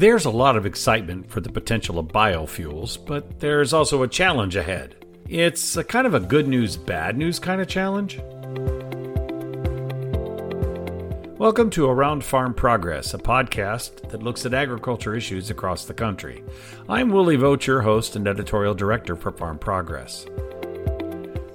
There's a lot of excitement for the potential of biofuels, but there's also a challenge ahead. It's a kind of a good news, bad news kind of challenge. Welcome to Around Farm Progress, a podcast that looks at agriculture issues across the country. I'm Willie Vogt, host and editorial director for Farm Progress.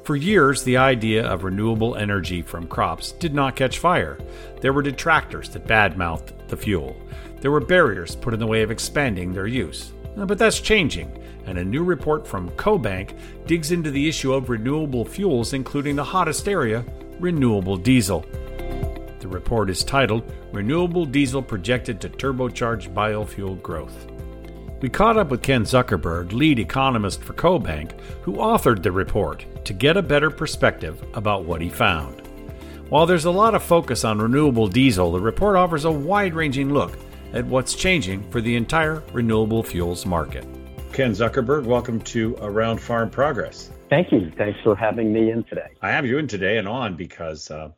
For years, the idea of renewable energy from crops did not catch fire. There were detractors that badmouthed the fuel. There were barriers put in the way of expanding their use. Uh, but that's changing, and a new report from CoBank digs into the issue of renewable fuels, including the hottest area renewable diesel. The report is titled Renewable Diesel Projected to Turbocharge Biofuel Growth. We caught up with Ken Zuckerberg, lead economist for CoBank, who authored the report to get a better perspective about what he found. While there's a lot of focus on renewable diesel, the report offers a wide ranging look at what's changing for the entire renewable fuels market. Ken Zuckerberg, welcome to Around Farm Progress. Thank you. Thanks for having me in today. I have you in today and on because uh,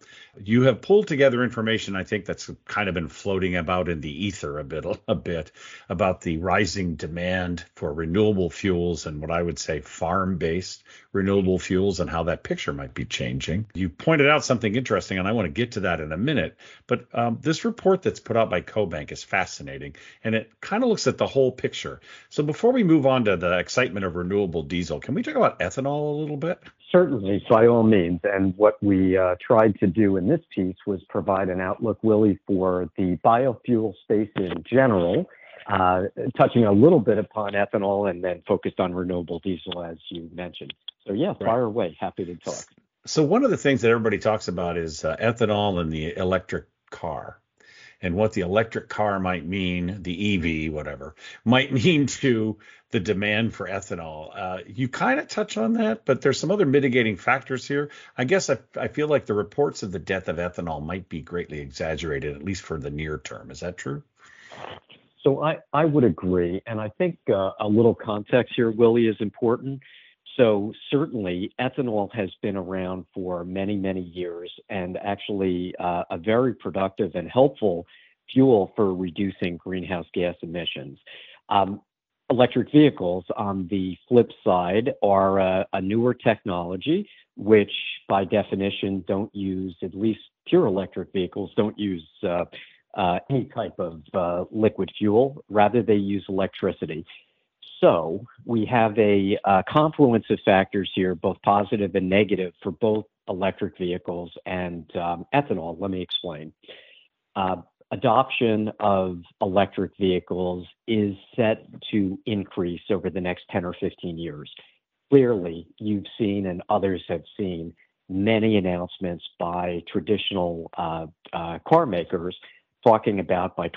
you have pulled together information I think that's kind of been floating about in the ether a bit a bit about the rising demand for renewable fuels and what I would say farm-based renewable fuels and how that picture might be changing. You pointed out something interesting and I want to get to that in a minute, but um, this report that's put out by CoBank is fascinating and it kind of looks at the whole picture. So before we move on to the excitement of renewable diesel, can we talk about ethanol a little bit? Certainly, by all means. And what we uh, tried to do in this piece was provide an outlook, Willie, for the biofuel space in general, uh, touching a little bit upon ethanol and then focused on renewable diesel, as you mentioned. So, yeah, right. fire away. Happy to talk. So, one of the things that everybody talks about is uh, ethanol and the electric car and what the electric car might mean, the EV, whatever, might mean to the demand for ethanol. Uh, you kind of touch on that, but there's some other mitigating factors here. I guess I, I feel like the reports of the death of ethanol might be greatly exaggerated, at least for the near term. Is that true? So I, I would agree. And I think uh, a little context here, Willie, is important. So certainly ethanol has been around for many, many years and actually uh, a very productive and helpful fuel for reducing greenhouse gas emissions. Um, electric vehicles, on the flip side, are a, newer technology, which by definition don't use, at least pure electric vehicles, don't use uh, uh, any type of uh, liquid fuel. Rather, they use electricity. So we have a, confluence of factors here, both positive and negative, for both electric vehicles and um, ethanol. Let me explain. Uh, adoption of electric vehicles is set to increase over the next 10 or 15 years. Clearly, you've seen and others have seen many announcements by traditional uh, uh, car makers talking about by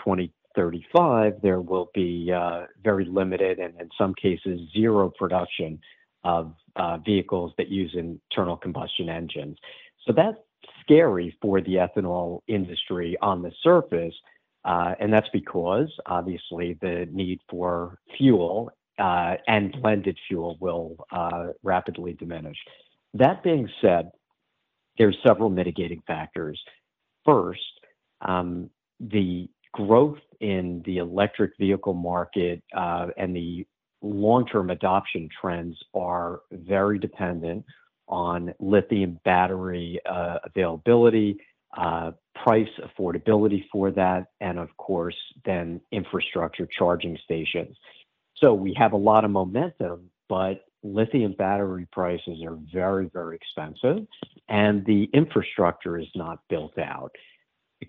2035 there will be uh, very limited and in some cases zero production of uh, vehicles that use internal combustion engines. So that's scary for the ethanol industry on the surface. Uh, and that's because obviously the need for fuel uh, and blended fuel will uh, rapidly diminish. That being said, there's several mitigating factors. First, um, the growth in the electric vehicle market uh, and the long-term adoption trends are very dependent on lithium battery uh, availability, uh, price affordability for that, and of course, then infrastructure charging stations. So we have a lot of momentum, but lithium battery prices are very, very expensive, and the infrastructure is not built out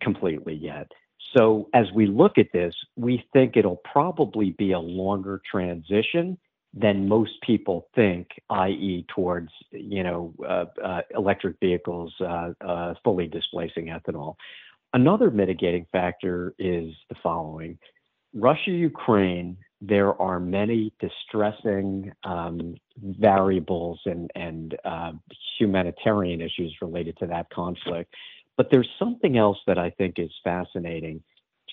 completely yet. So as we look at this, we think it'll probably be a longer transition than most people think, i.e., towards you know uh, uh, electric vehicles uh, fully displacing ethanol. Another mitigating factor is the following: Russia, Ukraine. There are many distressing um, variables and humanitarian issues related to that conflict. But there's something else that I think is fascinating.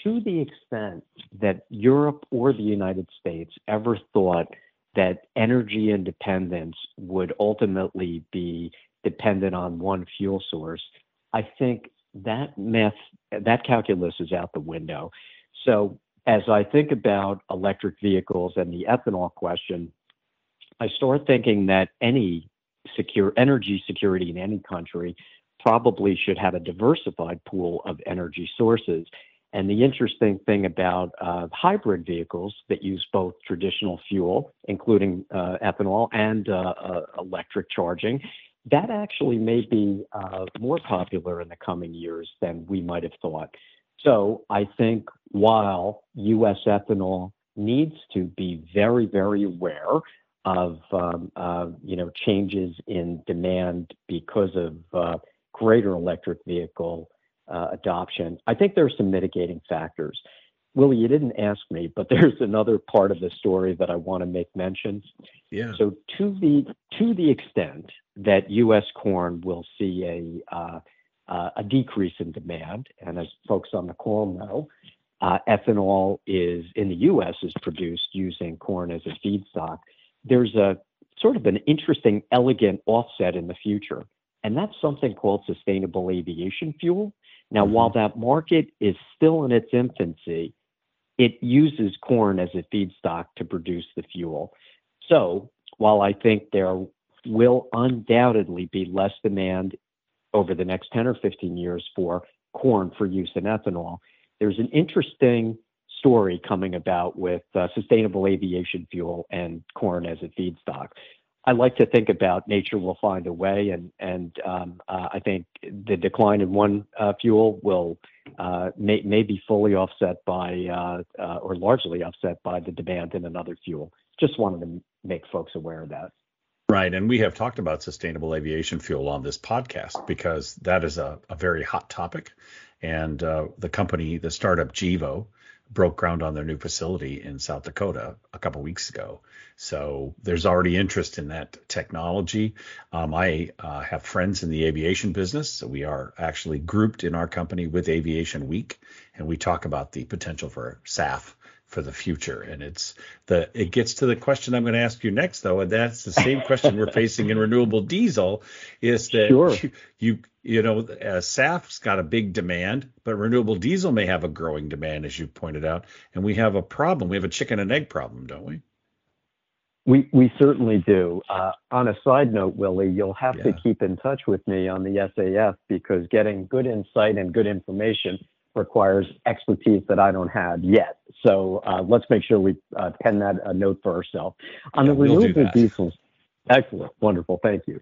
To the extent that Europe or the United States ever thought that energy independence would ultimately be dependent on one fuel source, I think that math, that calculus is out the window. So as I think about electric vehicles and the ethanol question, I start thinking that any secure energy security in any country probably should have a diversified pool of energy sources. And the interesting thing about uh, hybrid vehicles that use both traditional fuel, including uh, ethanol, and uh, uh electric charging, that actually may be uh, more popular in the coming years than we might have thought. So I think while U.S. ethanol needs to be very, very aware of um, uh, you know changes in demand because of greater electric vehicle uh, adoption. I think there are some mitigating factors. Willie, you didn't ask me, but there's another part of the story that I want to make mention. Yeah. So to the to the extent that U.S. corn will see a uh, uh, a decrease in demand, and as folks on the call know, uh, ethanol is in the U.S. is produced using corn as a feedstock. There's a sort of an interesting, elegant offset in the future, and that's something called sustainable aviation fuel. Now, mm-hmm. while that market is still in its infancy, it uses corn as a feedstock to produce the fuel. So, while I think there will undoubtedly be less demand over the next 10 or 15 years for corn for use in ethanol, there's an interesting story coming about with uh, sustainable aviation fuel and corn as a feedstock. I like to think about nature will find a way, and and um, uh, I think the decline in one uh, fuel will uh, may, may be fully offset by uh, uh, or largely offset by the demand in another fuel. Just wanted to make folks aware of that. Right, and we have talked about sustainable aviation fuel on this podcast because that is a, a very hot topic, and uh, the company, the startup Gevo, broke ground on their new facility in South Dakota a couple weeks ago. So there's already interest in that technology. Um, I uh, have friends in the aviation business. So we are actually grouped in our company with Aviation Week, and we talk about the potential for SAF for the future. And it's the it gets to the question I'm going to ask you next, though, and that's the same question we're facing in renewable diesel. Is that sure. you, you you know uh, SAF's got a big demand, but renewable diesel may have a growing demand, as you pointed out, and we have a problem. We have a chicken and egg problem, don't we? We we certainly do. Uh, on a side note, Willie, you'll have yeah. to keep in touch with me on the SAF because getting good insight and good information requires expertise that I don't have yet. So uh, let's make sure we uh, pen that a note for ourselves. On yeah, the renewable we'll diesel, excellent, wonderful, thank you.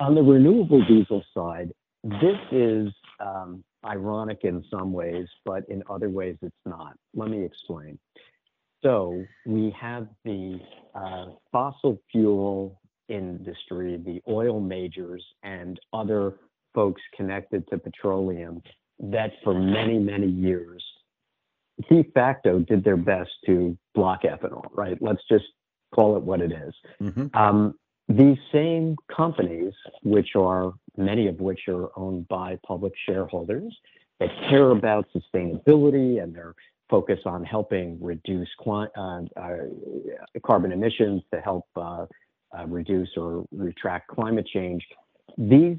On the renewable diesel side, this is um, ironic in some ways, but in other ways it's not. Let me explain. So we have the uh, fossil fuel industry, the oil majors, and other folks connected to petroleum that for many, many years, de facto did their best to block ethanol, right? Let's just call it what it is. Mm-hmm. Um, these same companies, which are many of which are owned by public shareholders that care about sustainability and they're focused on helping reduce uh, uh, carbon emissions to help uh, uh, reduce or retract climate change. These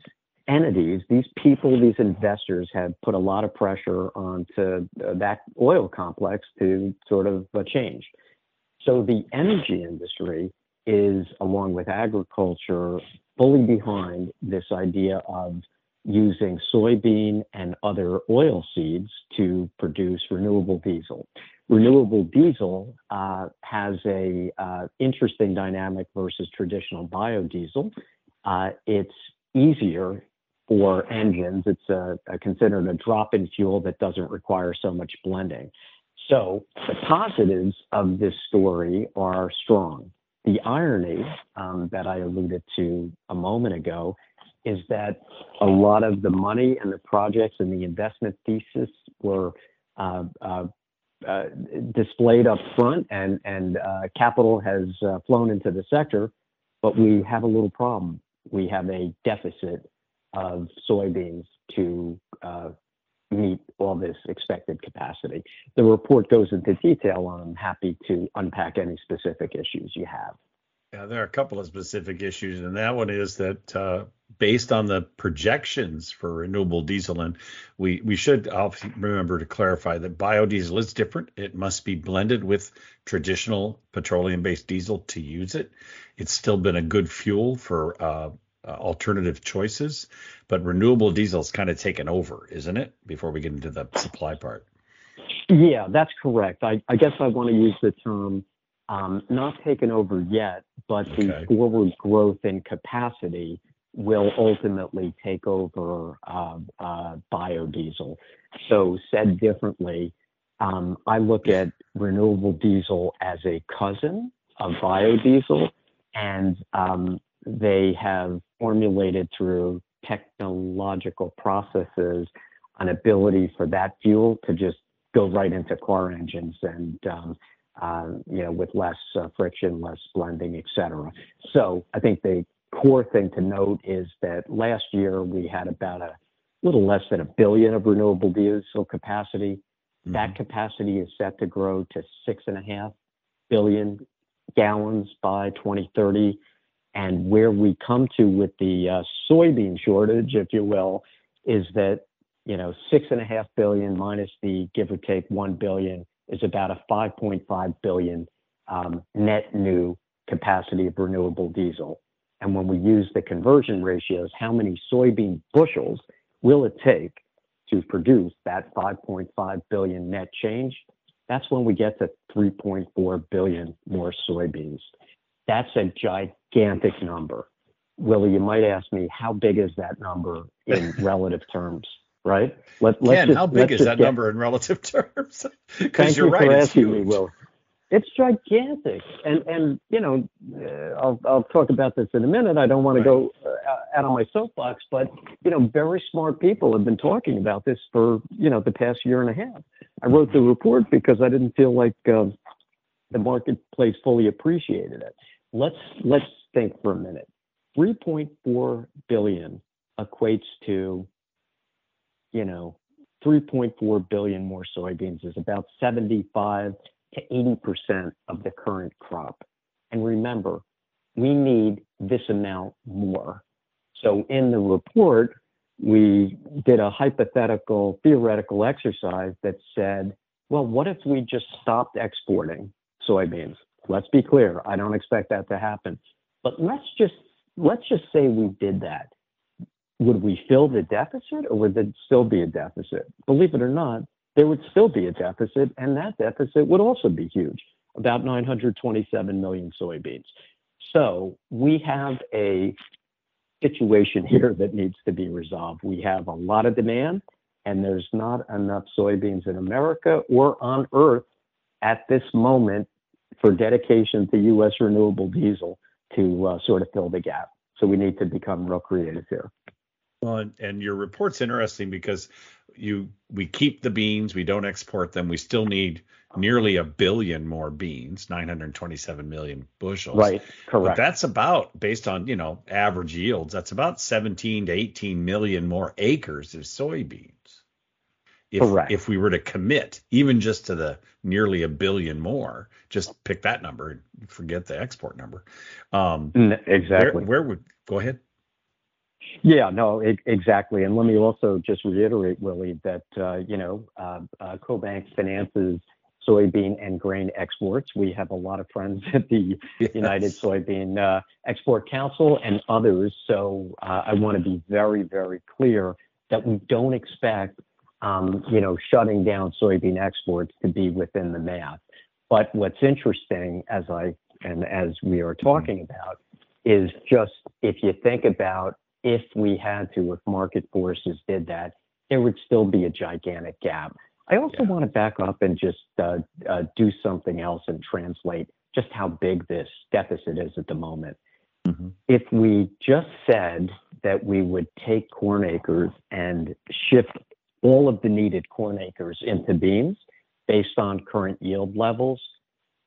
entities, these people, these investors have put a lot of pressure onto that oil complex to sort of uh, change. So the energy industry is, along with agriculture, fully behind this idea of using soybean and other oil seeds to produce renewable diesel. Renewable diesel uh, has a uh, interesting dynamic versus traditional biodiesel. Uh, it's easier for engines. It's considered a drop-in fuel that doesn't require so much blending. So the positives of this story are strong. The irony um, that I alluded to a moment ago is that a lot of the money and the projects and the investment thesis were uh, uh, uh, displayed up front, and and capital has flown into the sector, but we have a little problem. We have a deficit of soybeans to uh, meet all this expected capacity. The report goes into detail, and I'm happy to unpack any specific issues you have. Yeah, there are a couple of specific issues, and that one is that uh, based on the projections for renewable diesel, and we we should remember to clarify that biodiesel is different. It must be blended with traditional petroleum-based diesel to use it. It's still been a good fuel for uh, uh, alternative choices, but renewable diesel is kind of taken over, isn't it? Before we get into the supply part. Yeah, that's correct. I, I guess I want to use the term um, not taken over yet, but the forward growth in capacity will ultimately take over uh, uh, biodiesel. So, said differently, um, I look at renewable diesel as a cousin of biodiesel, and um, they have formulated through technological processes an ability for that fuel to just go right into car engines and um, uh, you know, with less uh, friction, less blending, et cetera. So I think the core thing to note is that last year we had about a little less than a billion of renewable diesel capacity. Mm-hmm. That capacity is set to grow to six and a half billion gallons by 2030. And where we come to with the uh, soybean shortage, if you will, is that you know six and a half billion minus the give or take one billion is about a 5.5 billion um, net new capacity of renewable diesel. And when we use the conversion ratios, how many soybean bushels will it take to produce that 5.5 billion net change? That's when we get to 3.4 billion more soybeans. That's a gigantic number. Willie, you might ask me, how big is that number in relative terms? right? Let, Ken, just, how big is that get, number in relative terms? Because you're you right, for asking me, Will. It's gigantic, and and you know, uh, I'll I'll talk about this in a minute. I don't want right. to go uh, out on my soapbox, but you know, very smart people have been talking about this for you know the past year and a half. I wrote the report because I didn't feel like uh, the marketplace fully appreciated it. Let's let's think for a minute. 3.4 billion equates to you know, 3.4 billion more soybeans is about 75 to 80% of the current crop. And remember, we need this amount more. So in the report, we did a hypothetical theoretical exercise that said, well, what if we just stopped exporting soybeans? Let's be clear, I don't expect that to happen. But let's just let's just say we did that would we fill the deficit or would there still be a deficit? Believe it or not, there would still be a deficit, and that deficit would also be huge, about 927 million soybeans. So we have a situation here that needs to be resolved. We have a lot of demand, and there's not enough soybeans in America or on Earth at this moment for dedication to U.S. renewable diesel to uh, sort of fill the gap. So we need to become real creative here. Well, and, your report's interesting because you we keep the beans, we don't export them. We still need nearly a billion more beans, 927 million bushels. Right, correct. But that's about based on, you know, average yields, that's about 17 to 18 million more acres of soybeans. If, correct. if we were to commit even just to the nearly a billion more, just pick that number and forget the export number. Um, exactly. Where, where would go ahead? Yeah, no, it, exactly. And let me also just reiterate, Willie, that uh, you know, uh, uh, CoBank finances soybean and grain exports. We have a lot of friends at the yes. United Soybean uh, Export Council and others. So uh, I want to be very, very clear that we don't expect, you know, shutting down soybean exports to be within the math. But what's interesting, as I and as we are talking about, is just if you think about if we had to, if market forces did that, there would still be a gigantic gap. I also yeah. want to back up and just uh, uh, do something else and translate just how big this deficit is at the moment. Mm-hmm. If we just said that we would take corn acres and shift all of the needed corn acres into beans based on current yield levels,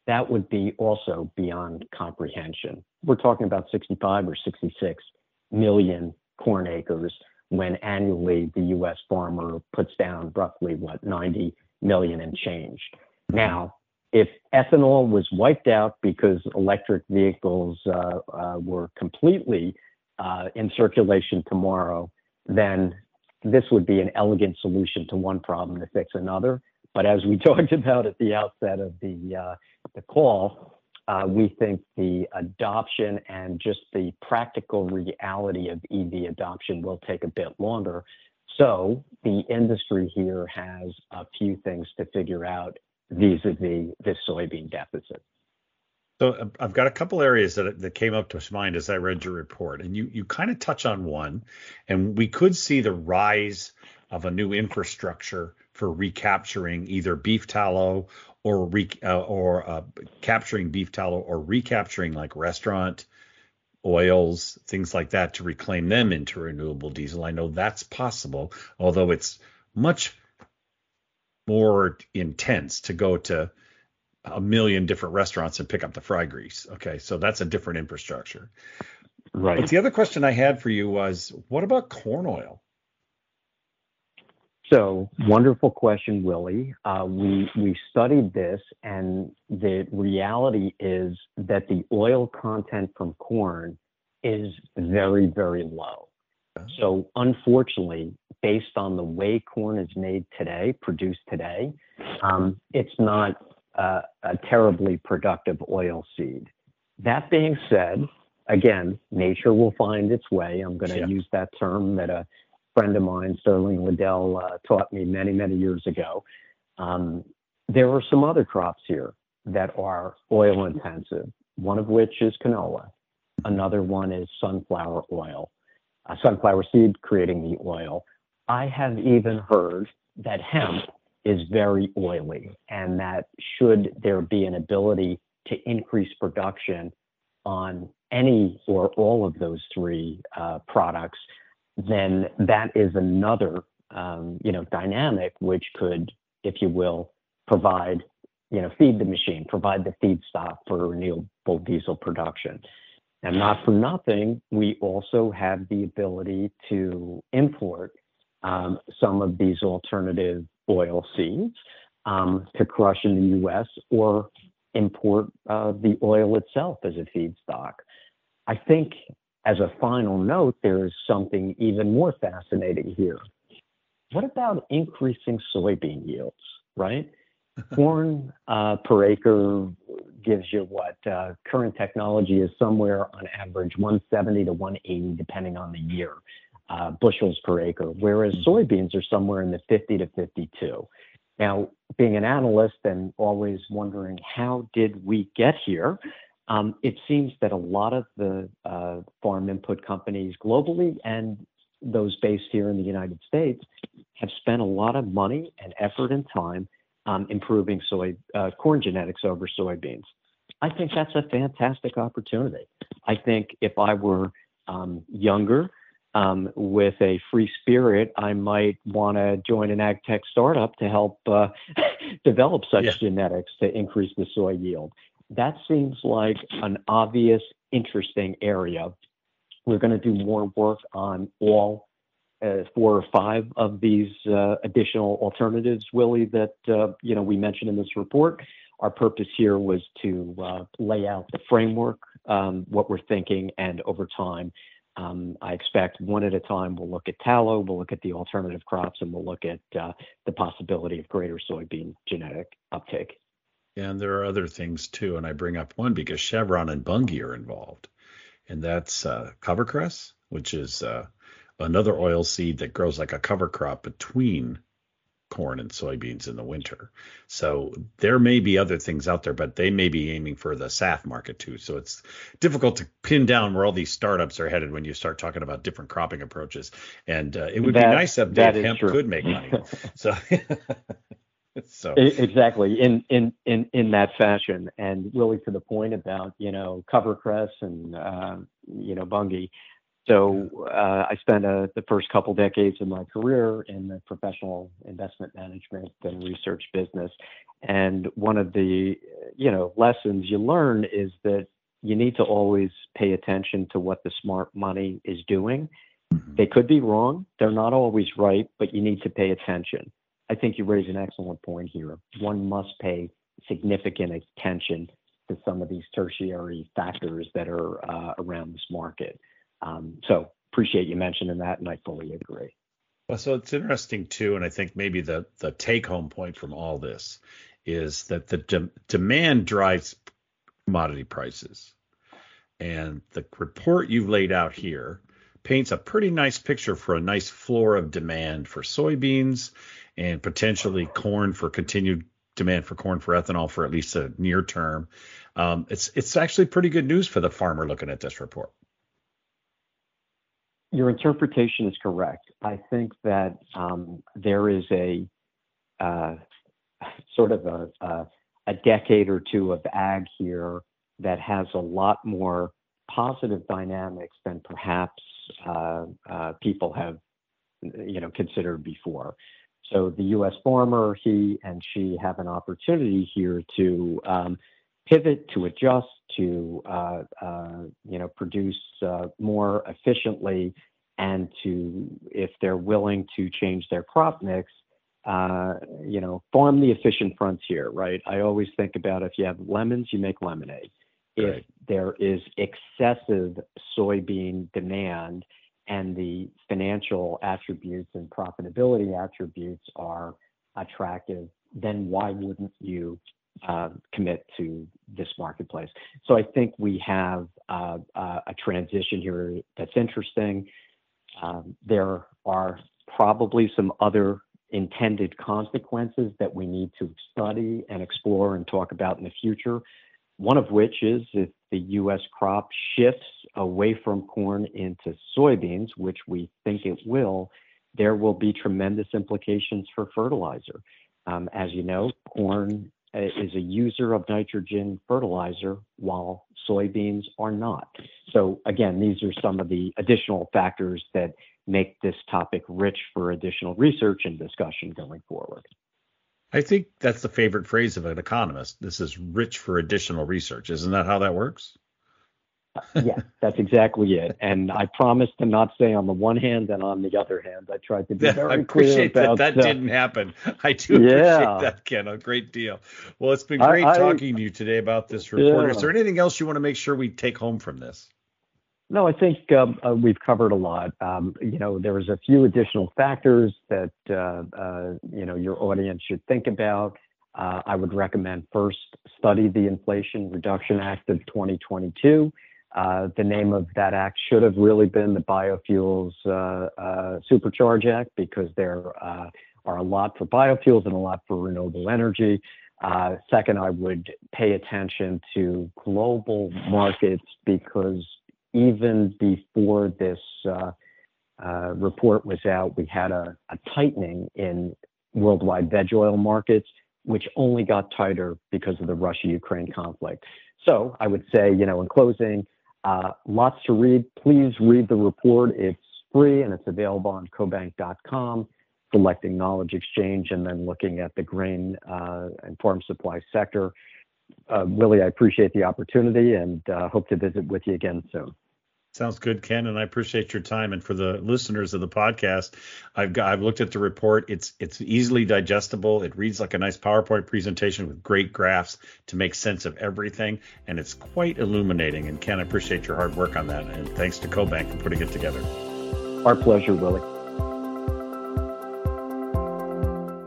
that would be also beyond comprehension. We're talking about 65 or 66 million corn acres when annually the U.S. farmer puts down roughly what 90 million and change. Now, if ethanol was wiped out because electric vehicles uh, uh, were completely uh, in circulation tomorrow, then this would be an elegant solution to one problem to fix another. But as we talked about at the outset of the uh, the call, uh, we think the adoption and just the practical reality of EV adoption will take a bit longer. So the industry here has a few things to figure out vis-a-vis this soybean deficit. So uh, I've got a couple areas that that came up to mind as I read your report, and you you kind of touch on one, and we could see the rise of a new infrastructure for recapturing either beef tallow or re, uh, or uh, capturing beef tallow or recapturing like restaurant oils, things like that, to reclaim them into renewable diesel. I know that's possible, although it's much more intense to go to a million different restaurants and pick up the fry grease. Okay, so that's a different infrastructure. Right. But the other question I had for you was, what about corn oil? So wonderful question, Willie. Uh, we we studied this, and the reality is that the oil content from corn is very very low. So unfortunately, based on the way corn is made today, produced today, um, it's not uh, a terribly productive oil seed. That being said, again, nature will find its way. I'm going to yeah. use that term that a friend of mine, Sterling Liddell, uh, taught me many, many years ago. Um, there are some other crops here that are oil intensive, one of which is canola. Another one is sunflower oil, uh, sunflower seed creating the oil. I have even heard that hemp is very oily and that should there be an ability to increase production on any or all of those three uh, products, then that is another um, you know dynamic which could, if you will, provide you know feed the machine, provide the feedstock for renewable diesel production. And not for nothing, we also have the ability to import um, some of these alternative oil seeds um, to crush in the U.S. or import uh, the oil itself as a feedstock. I think, as a final note, there is something even more fascinating here. What about increasing soybean yields, right? Corn uh, per acre gives you what uh, current technology is somewhere on average 170 to 180, depending on the year uh, bushels per acre, whereas mm-hmm. soybeans are somewhere in the 50 to 52. Now, being an analyst and always wondering how did we get here, um, it seems that a lot of the uh, farm input companies globally and those based here in the United States have spent a lot of money and effort and time um, improving soy uh, corn genetics over soybeans. I think that's a fantastic opportunity. I think if I were um, younger um, with a free spirit, I might want to join an ag tech startup to help uh, develop such yeah. genetics to increase the soy yield. That seems like an obvious, interesting area. We're going to do more work on all uh, four or five of these uh, additional alternatives, Willie, that uh, you know we mentioned in this report. Our purpose here was to uh, lay out the framework, um, what we're thinking, and over time um, I expect one at a time we'll look at tallow, we'll look at the alternative crops, and we'll look at uh, the possibility of greater soybean genetic uptake. And there are other things too, and I bring up one because Chevron and Bunge are involved, and that's uh, covercress, which is uh, another oil seed that grows like a cover crop between corn and soybeans in the winter. So there may be other things out there, but they may be aiming for the SAF market too. So it's difficult to pin down where all these startups are headed when you start talking about different cropping approaches. And uh, it would that, be nice if Dave Hemp true. could make money. so. so exactly in in in in that fashion and really to the point about you know cover covercress and uh, you know bunge so uh, I spent uh, the first couple decades of my career in the professional investment management and research business. And one of the you know lessons you learn is that you need to always pay attention to what the smart money is doing. Mm-hmm. They could be wrong. They're not always right, but you need to pay attention. I think you raise an excellent point here. One must pay significant attention to some of these tertiary factors that are uh, around this market. Um, so appreciate you mentioning that, and I fully agree. Well, so it's interesting too, and I think maybe the the take home point from all this is that the de- demand drives commodity prices, and the report you've laid out here paints a pretty nice picture for a nice floor of demand for soybeans and potentially corn for continued demand for corn for ethanol for at least a near term. Um, it's it's actually pretty good news for the farmer looking at this report. Your interpretation is correct. I think that um, there is a uh, sort of a, a, a decade or two of ag here that has a lot more positive dynamics than perhaps uh, uh, people have, you know, considered before. So the U.S. farmer, he and she have an opportunity here to um, pivot, to adjust, to uh, uh you know produce uh, more efficiently, and to, if they're willing to change their crop mix, uh, you know, farm the efficient frontier. Right? I always think about if you have lemons, you make lemonade. If there is excessive soybean demand and the financial attributes and profitability attributes are attractive, then why wouldn't you uh, commit to this marketplace? So I think we have uh, uh, a transition here that's interesting. Um, there are probably some other intended consequences that we need to study and explore and talk about in the future. One of which is if the U.S. crop shifts away from corn into soybeans, which we think it will, there will be tremendous implications for fertilizer. Um, as you know, corn Uh, is a user of nitrogen fertilizer while soybeans are not. So, again, these are some of the additional factors that make this topic rich for additional research and discussion going forward. I think that's the favorite phrase of an economist. This is rich for additional research. Isn't that how that works? Yeah, that's exactly it. And I promised to not say on the one hand and on the other hand. I tried to be very I appreciate clear that. That uh, didn't happen. I do yeah. appreciate that, Ken. A great deal. Well, it's been great I, talking to you today about this report. Yeah. Is there anything else you want to make sure we take home from this? No, I think um, uh, we've covered a lot. Um, you know, there was a few additional factors that uh, uh, you know your audience should think about. Uh, I would recommend first study the Inflation Reduction Act of 2022. Uh, the name of that act should have really been the Biofuels uh, Supercharge Act because there are a lot for biofuels and a lot for renewable energy. second, I would pay attention to global markets because even before this uh, uh, report was out, we had a, a, tightening in worldwide veg oil markets, which only got tighter because of the Russia-Ukraine conflict. So I would say, you know, in closing, uh, lots to read. Please read the report. It's free and it's available on cobank.com. Selecting knowledge exchange and then looking at the grain uh, and farm supply sector. Uh, Willie, I appreciate the opportunity and uh, hope to visit with you again soon. Sounds good, Ken, and I appreciate your time. And for the listeners of the podcast, I've got I've looked at the report. It's it's easily digestible. It reads like a nice PowerPoint presentation with great graphs to make sense of everything, and it's quite illuminating. And Ken, I appreciate your hard work on that, and thanks to CoBank for putting it together. Our pleasure, Willie.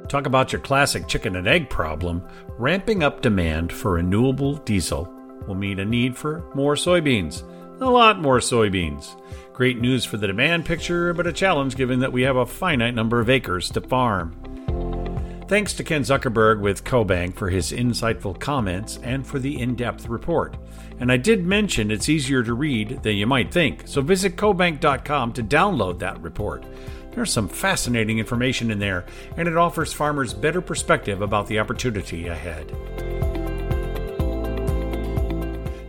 Talk about your classic chicken and egg problem. Ramping up demand for renewable diesel will mean a need for more soybeans a lot more soybeans. Great news for the demand picture, but a challenge given that we have a finite number of acres to farm. Thanks to Ken Zuckerberg with CoBank for his insightful comments and for the in depth report. And I did mention it's easier to read than you might think, so visit cobank.com to download that report. There's some fascinating information in there, and it offers farmers better perspective about the opportunity ahead.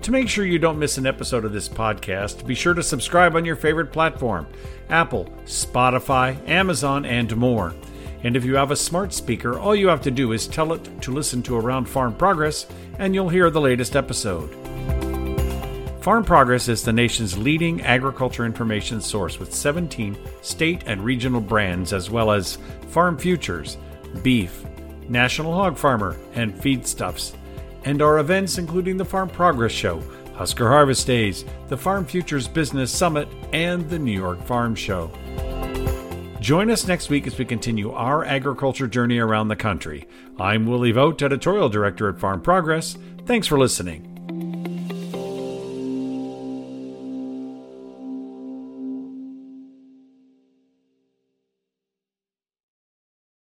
To make sure you don't miss an episode of this podcast, be sure to subscribe on your favorite platform Apple, Spotify, Amazon, and more. And if you have a smart speaker, all you have to do is tell it to listen to Around Farm Progress, and you'll hear the latest episode. Farm Progress is the nation's leading agriculture information source with 17 state and regional brands, as well as Farm Futures, Beef, National Hog Farmer, and Feedstuffs and our events including the Farm Progress Show, Husker Harvest Days, the Farm Futures Business Summit, and the New York Farm Show. Join us next week as we continue our agriculture journey around the country. I'm Willie Vogt, Editorial Director at Farm Progress. Thanks for listening.